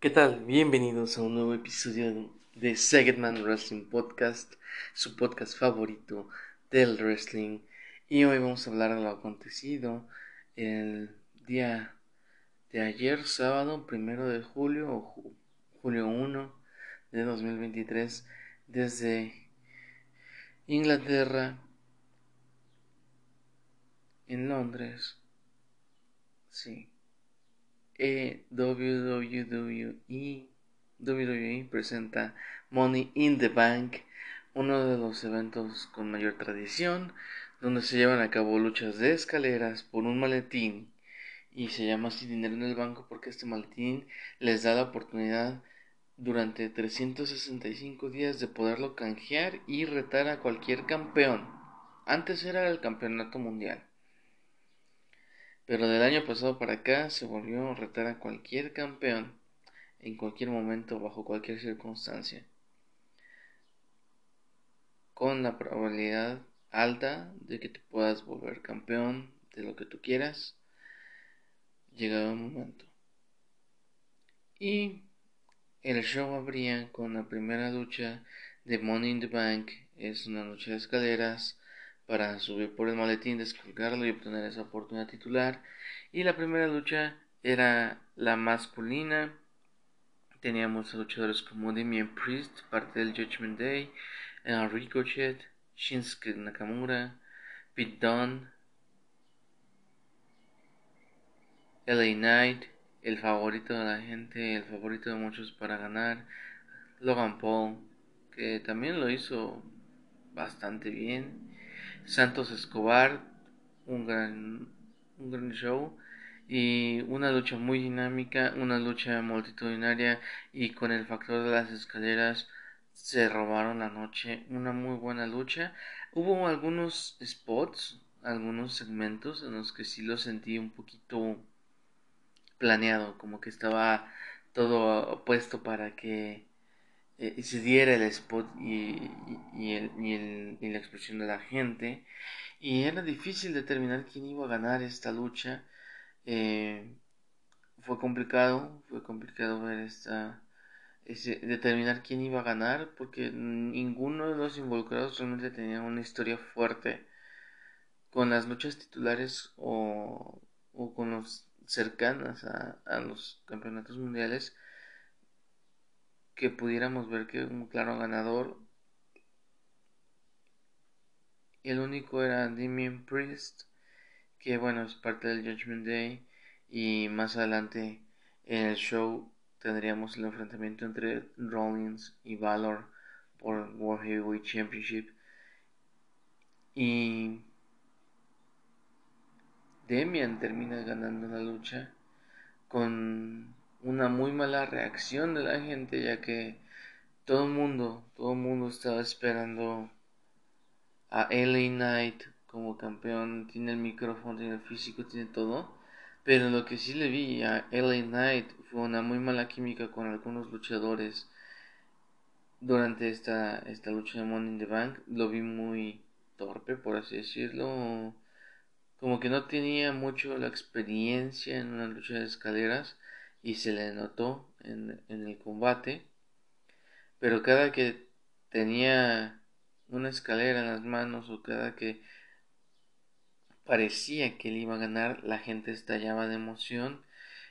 ¿Qué tal? Bienvenidos a un nuevo episodio de Segedman Wrestling Podcast, su podcast favorito del wrestling. Y hoy vamos a hablar de lo acontecido el día de ayer, sábado, primero de julio o julio 1 de 2023, desde Inglaterra, en Londres. Sí. E WWE, WWE presenta Money in the Bank, uno de los eventos con mayor tradición, donde se llevan a cabo luchas de escaleras por un maletín y se llama así dinero en el banco porque este maletín les da la oportunidad durante 365 días de poderlo canjear y retar a cualquier campeón. Antes era el campeonato mundial. Pero del año pasado para acá se volvió a retar a cualquier campeón en cualquier momento, bajo cualquier circunstancia. Con la probabilidad alta de que te puedas volver campeón de lo que tú quieras, llegado un momento. Y el show abría con la primera lucha de Money in the Bank. Es una lucha de escaleras para subir por el maletín, descolgarlo y obtener esa oportunidad titular. Y la primera lucha era la masculina. Teníamos a luchadores como Damien Priest, parte del Judgment Day, Ricochet, Shinsuke Nakamura, Pete Dunne, LA Knight, el favorito de la gente, el favorito de muchos para ganar, Logan Paul, que también lo hizo bastante bien. Santos Escobar, un gran, un gran show y una lucha muy dinámica, una lucha multitudinaria y con el factor de las escaleras se robaron la noche, una muy buena lucha. Hubo algunos spots, algunos segmentos en los que sí lo sentí un poquito planeado, como que estaba todo puesto para que eh, se diera el spot y, y, el, y, el, y, la expresión de la gente. Y era difícil determinar quién iba a ganar esta lucha. Eh, fue complicado, fue complicado ver esta, determinar quién iba a ganar porque ninguno de los involucrados realmente tenía una historia fuerte con las luchas titulares o, o con los cercanas a, a los campeonatos mundiales que pudiéramos ver que un claro ganador. El único era Damien Priest, que bueno, es parte del Judgment Day. Y más adelante en el show tendríamos el enfrentamiento entre Rollins y Valor por World Heavyweight Championship. Y Demian termina ganando la lucha con una muy mala reacción de la gente ya que todo el mundo, todo mundo estaba esperando a LA Knight como campeón, tiene el micrófono, tiene el físico, tiene todo, pero lo que sí le vi a LA Knight fue una muy mala química con algunos luchadores durante esta, esta lucha de Money in the Bank, lo vi muy torpe por así decirlo, como que no tenía mucho la experiencia en una lucha de escaleras y se le notó en, en el combate, pero cada que tenía una escalera en las manos o cada que parecía que él iba a ganar, la gente estallaba de emoción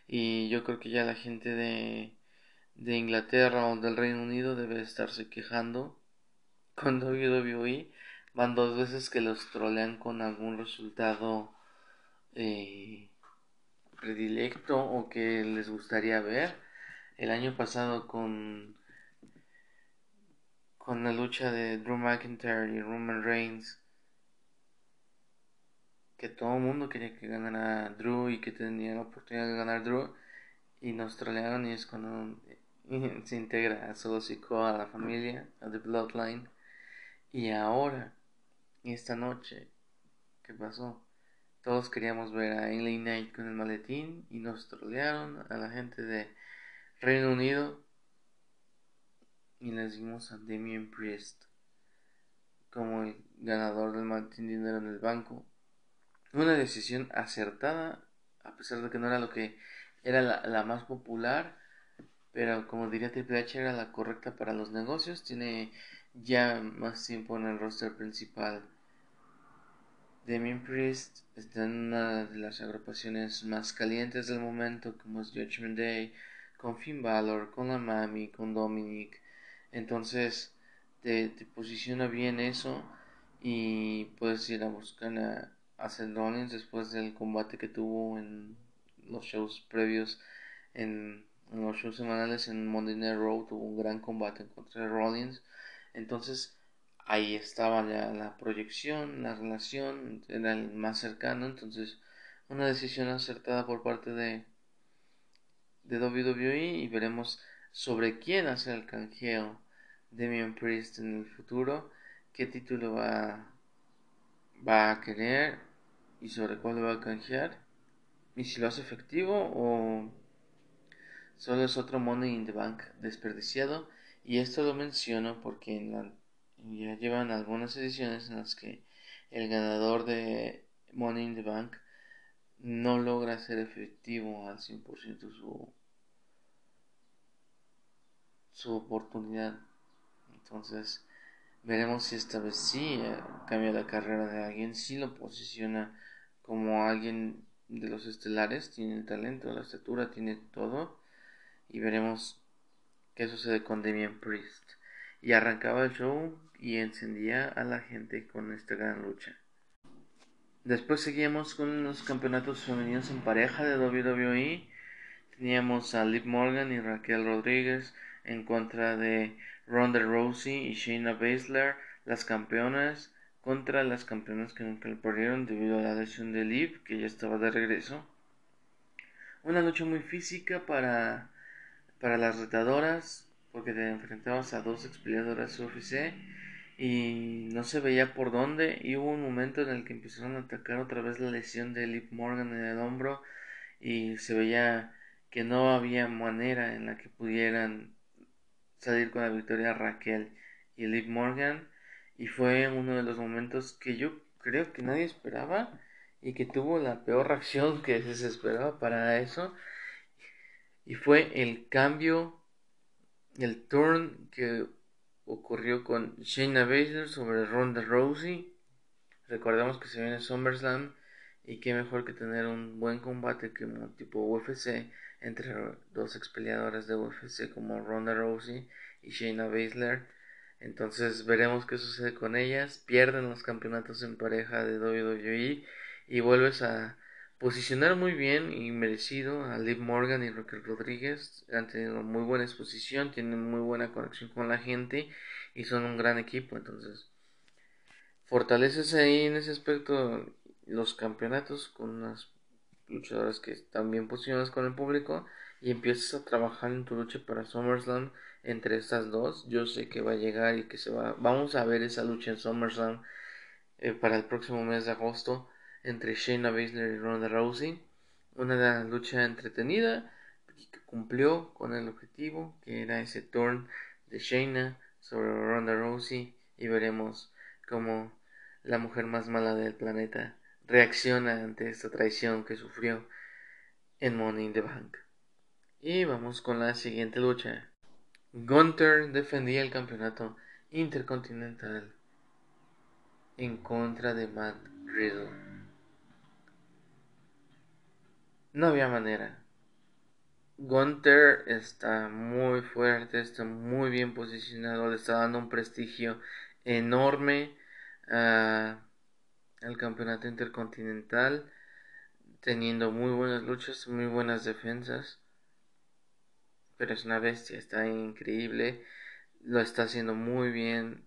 y yo creo que ya la gente de, de Inglaterra o del Reino Unido debe estarse quejando con WWE. Van dos veces que los trolean con algún resultado eh, predilecto o que les gustaría ver. El año pasado con con la lucha de Drew McIntyre y Roman Reigns que todo el mundo quería que ganara Drew y que tenía la oportunidad de ganar Drew y nos trolearon y es cuando se integra a Solo a la familia, a The Bloodline y ahora, esta noche, ¿qué pasó? Todos queríamos ver a LA Knight con el maletín y nos trolearon a la gente de Reino Unido y les dimos a Damien Priest como el ganador del maletín dinero en el banco. Una decisión acertada, a pesar de que no era lo que era la, la más popular, pero como diría Triple H era la correcta para los negocios, tiene ya más tiempo en el roster principal. Damien Priest está en una de las agrupaciones más calientes del momento, como es Judgment Day, con Finn Balor, con la Mami, con Dominic. Entonces te, posiciona bien eso y puedes ir a buscar a, a Seth Rollins después del combate que tuvo en los shows previos en, los shows semanales en Monday Night Raw tuvo un gran combate contra Rollins entonces ahí estaba ya la proyección, la relación, era el más cercano, entonces una decisión acertada por parte de, de WWE y veremos sobre quién hace el canjeo Damian Priest en el futuro, qué título va, va a querer y sobre cuál va a canjear y si lo hace efectivo o solo es otro Money in the Bank desperdiciado y esto lo menciono porque en la ya llevan algunas ediciones en las que el ganador de Money in the Bank no logra ser efectivo al 100% su, su oportunidad. Entonces, veremos si esta vez sí eh, cambia la carrera de alguien, si lo posiciona como alguien de los estelares, tiene el talento, la estatura, tiene todo. Y veremos qué sucede con Damian Priest. Y arrancaba el show y encendía a la gente con esta gran lucha. Después seguíamos con los campeonatos femeninos en pareja de WWE. Teníamos a Liv Morgan y Raquel Rodríguez en contra de Ronda Rousey y Shayna Baszler, las campeonas, contra las campeonas que nunca le perdieron debido a la lesión de Liv, que ya estaba de regreso. Una lucha muy física para, para las retadoras, porque te enfrentabas a dos expeleadoras UFC y no se veía por dónde y hubo un momento en el que empezaron a atacar otra vez la lesión de Liv Morgan en el hombro y se veía que no había manera en la que pudieran salir con la victoria Raquel y Liv Morgan y fue uno de los momentos que yo creo que nadie esperaba y que tuvo la peor reacción que se esperaba para eso y fue el cambio el turn que ocurrió con Shayna Baszler sobre Ronda Rousey. Recordemos que se viene SummerSlam y qué mejor que tener un buen combate que tipo UFC entre dos expeleadoras de UFC como Ronda Rousey y Shayna Baszler. Entonces veremos qué sucede con ellas. Pierden los campeonatos en pareja de WWE y vuelves a posicionar muy bien y merecido a Liv Morgan y Raquel Rodríguez. Han tenido muy buena exposición, tienen muy buena conexión con la gente y son un gran equipo. Entonces, fortaleces ahí en ese aspecto los campeonatos con unas luchadoras que están bien posicionadas con el público y empiezas a trabajar en tu lucha para SummerSlam entre estas dos. Yo sé que va a llegar y que se va. Vamos a ver esa lucha en SummerSlam eh, para el próximo mes de agosto entre Shayna Baszler y Ronda Rousey. Una lucha entretenida que cumplió con el objetivo que era ese turn de Shayna sobre Ronda Rousey y veremos cómo la mujer más mala del planeta reacciona ante esta traición que sufrió en Money in the Bank. Y vamos con la siguiente lucha. Gunther defendía el campeonato intercontinental en contra de Matt Riddle. No había manera. Gunther está muy fuerte, está muy bien posicionado, le está dando un prestigio enorme al campeonato intercontinental, teniendo muy buenas luchas, muy buenas defensas. Pero es una bestia, está increíble, lo está haciendo muy bien.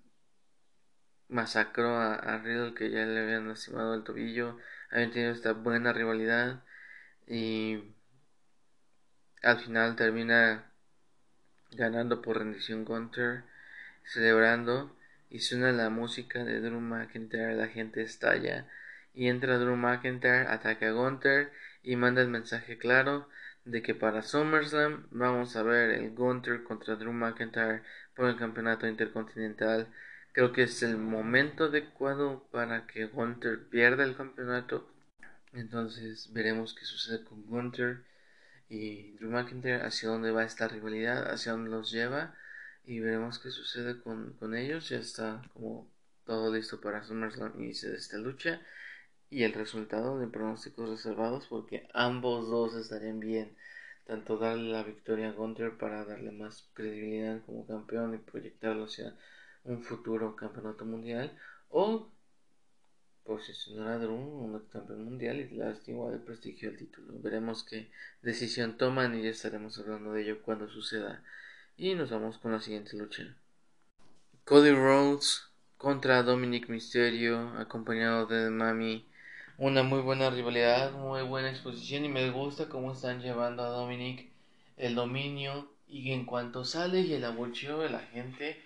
Masacró a, a Riddle que ya le habían lastimado el tobillo, habían tenido esta buena rivalidad y al final termina ganando por rendición Gunter, celebrando y suena la música de Drew McIntyre, la gente estalla y entra Drew McIntyre, ataca a Gunter y manda el mensaje claro de que para SummerSlam vamos a ver el Gunter contra Drew McIntyre por el campeonato intercontinental. Creo que es el momento adecuado para que Gunter pierda el campeonato entonces veremos qué sucede con Gunter y Drew McIntyre hacia dónde va esta rivalidad, hacia dónde los lleva y veremos qué sucede con, con ellos. Ya está como todo listo para SummerSlam y de esta lucha y el resultado de pronósticos reservados porque ambos dos estarían bien. Tanto darle la victoria a Gunter para darle más credibilidad como campeón y proyectarlo hacia un futuro campeonato mundial o posicionar a Drew un campeón mundial y igual el prestigio del título. Veremos qué decisión toman y ya estaremos hablando de ello cuando suceda. Y nos vamos con la siguiente lucha. Cody Rhodes contra Dominic Mysterio, acompañado de Mami. Una muy buena rivalidad, muy buena exposición y me gusta cómo están llevando a Dominic el dominio y en cuanto sale y el abucheo de la gente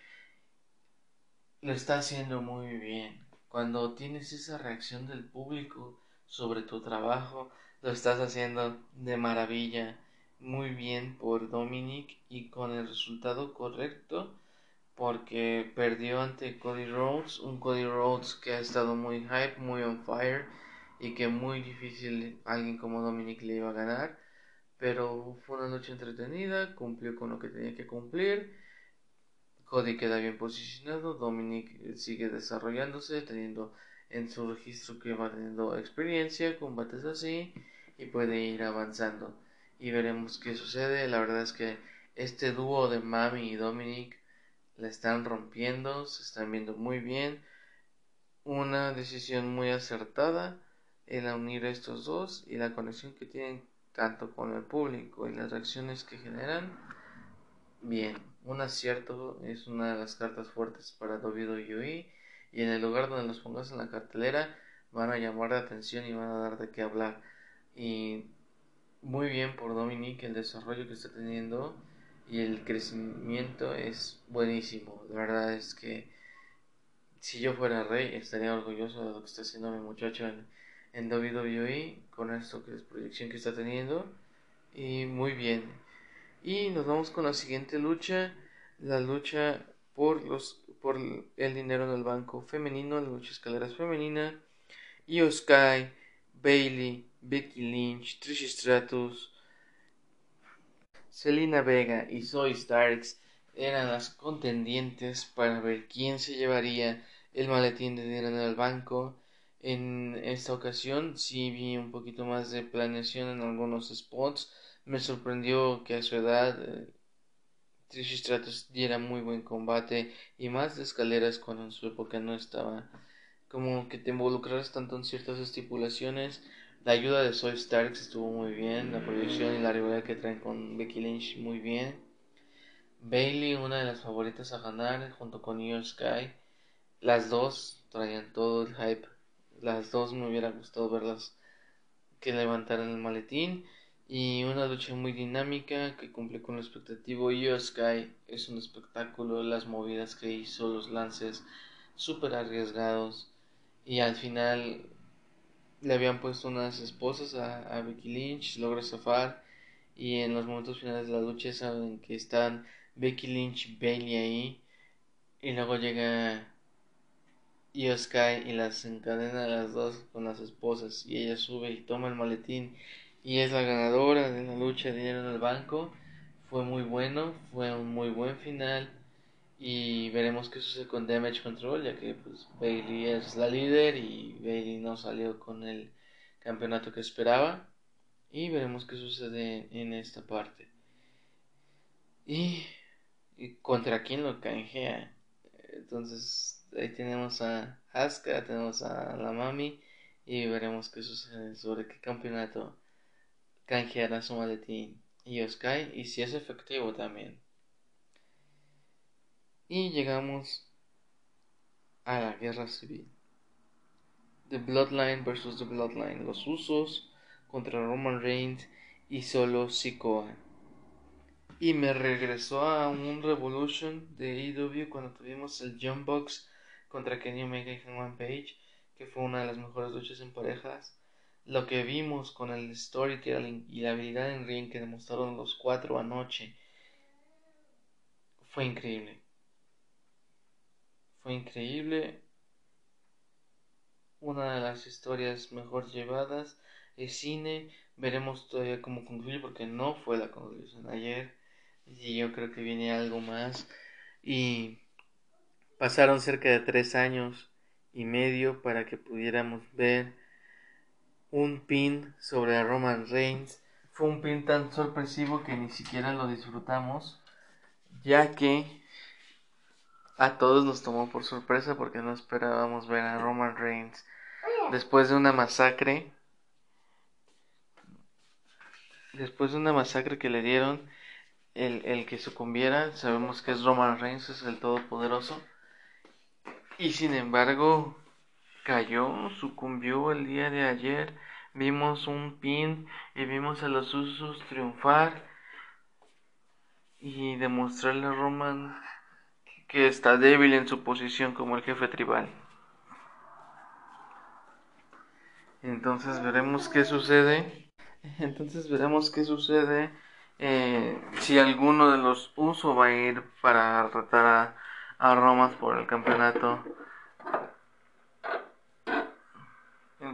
lo está haciendo muy bien cuando tienes esa reacción del público sobre tu trabajo, lo estás haciendo de maravilla, muy bien por Dominic y con el resultado correcto porque perdió ante Cody Rhodes, un Cody Rhodes que ha estado muy hype, muy on fire y que muy difícil alguien como Dominic le iba a ganar, pero fue una lucha entretenida, cumplió con lo que tenía que cumplir Cody queda bien posicionado, Dominic sigue desarrollándose, teniendo en su registro que va teniendo experiencia, combates así y puede ir avanzando. Y veremos qué sucede. La verdad es que este dúo de Mami y Dominic la están rompiendo, se están viendo muy bien. Una decisión muy acertada el unir a estos dos y la conexión que tienen tanto con el público y las reacciones que generan. Bien, un acierto es una de las cartas fuertes para WWE y en el lugar donde los pongas en la cartelera van a llamar la atención y van a dar de qué hablar. Y muy bien por Dominic el desarrollo que está teniendo y el crecimiento es buenísimo. La verdad es que si yo fuera rey estaría orgulloso de lo que está haciendo mi muchacho en, en WWE con esto que es proyección que está teniendo y muy bien y nos vamos con la siguiente lucha, la lucha por los por el dinero en el banco femenino, la lucha escaleras femenina, Io Sky, Bailey, Becky Lynch, Trish Stratus, Selena Vega y Zoe Starks eran las contendientes para ver quién se llevaría el maletín de dinero en el banco. En esta ocasión sí vi un poquito más de planeación en algunos spots me sorprendió que a su edad eh, Trish diera muy buen combate y más de escaleras cuando en su época no estaba. Como que te involucraras tanto en ciertas estipulaciones. La ayuda de Zoe Starks estuvo muy bien, la proyección y la rivalidad que traen con Becky Lynch muy bien. Bailey, una de las favoritas a ganar, junto con Io Sky. Las dos traían todo el hype. Las dos me hubiera gustado verlas que levantaran el maletín y una lucha muy dinámica que cumple con lo expectativo. Io Sky es un espectáculo, las movidas que hizo, los lances súper arriesgados. Y al final le habían puesto unas esposas a, Becky Lynch, logra zafar. Y en los momentos finales de la lucha saben que están Becky Lynch y Bailey ahí. Y luego llega Io Sky y las encadena a las dos con las esposas. Y ella sube y toma el maletín y es la ganadora de la lucha de dinero en el banco. Fue muy bueno, fue un muy buen final. Y veremos qué sucede con Damage Control ya que pues Bailey es la líder y Bailey no salió con el campeonato que esperaba. Y veremos qué sucede en esta parte. Y, y contra quién lo canjea. Entonces ahí tenemos a Asuka tenemos a la mami y veremos qué sucede sobre qué campeonato canjeará su maletín y Sky y si es efectivo también. Y llegamos a la guerra civil. The Bloodline versus The Bloodline. Los usos contra Roman Reigns y solo Sikoa. Y me regresó a un Revolution de EW cuando tuvimos el Jump Box contra Kenny Omega y Hangman Page, que fue una de las mejores luchas en parejas lo que vimos con el storytelling y la habilidad en ring que demostraron los cuatro anoche fue increíble. Fue increíble. Una de las historias mejor llevadas. es cine, veremos todavía cómo concluye porque no fue la conclusión ayer y yo creo que viene algo más y pasaron cerca de tres años y medio para que pudiéramos ver un pin sobre Roman Reigns. Fue un pin tan sorpresivo que ni siquiera lo disfrutamos ya que a todos nos tomó por sorpresa porque no esperábamos ver a Roman Reigns después de una masacre. Después de una masacre que le dieron el, el que sucumbiera sabemos que es Roman Reigns es el todopoderoso. Y sin embargo cayó sucumbió el día de ayer vimos un pin y vimos a los usos triunfar y demostrarle a Roman que está débil en su posición como el jefe tribal. Entonces veremos qué sucede. Entonces veremos qué sucede eh, si alguno de los Uso va a ir para retar a, a Roman por el campeonato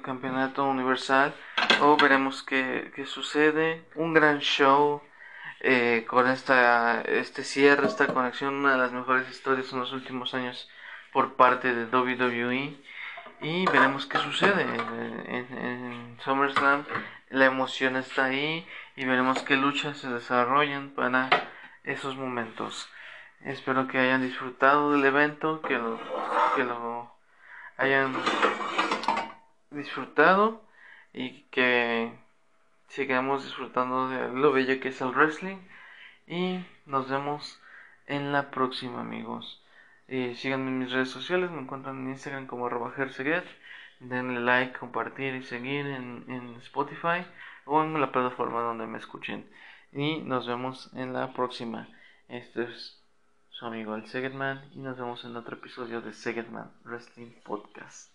campeonato universal o veremos qué, qué sucede un gran show eh, con esta, este cierre, esta conexión, una de las mejores historias en los últimos años por parte de WWE. Y veremos qué sucede en, en, SummerSlam. La emoción está ahí y veremos qué luchas se desarrollan para esos momentos. Espero que hayan disfrutado del evento, que lo, que lo hayan disfrutado y que sigamos disfrutando de lo bello que es el wrestling. Y nos vemos en la próxima amigos. Eh, síganme en mis redes sociales me encuentran en Instagram como arroba denle like compartir y seguir en, en Spotify o en la plataforma donde me escuchen. Y nos vemos en la próxima. Este es su amigo el Segetman y nos vemos en otro episodio de Segetman Wrestling Podcast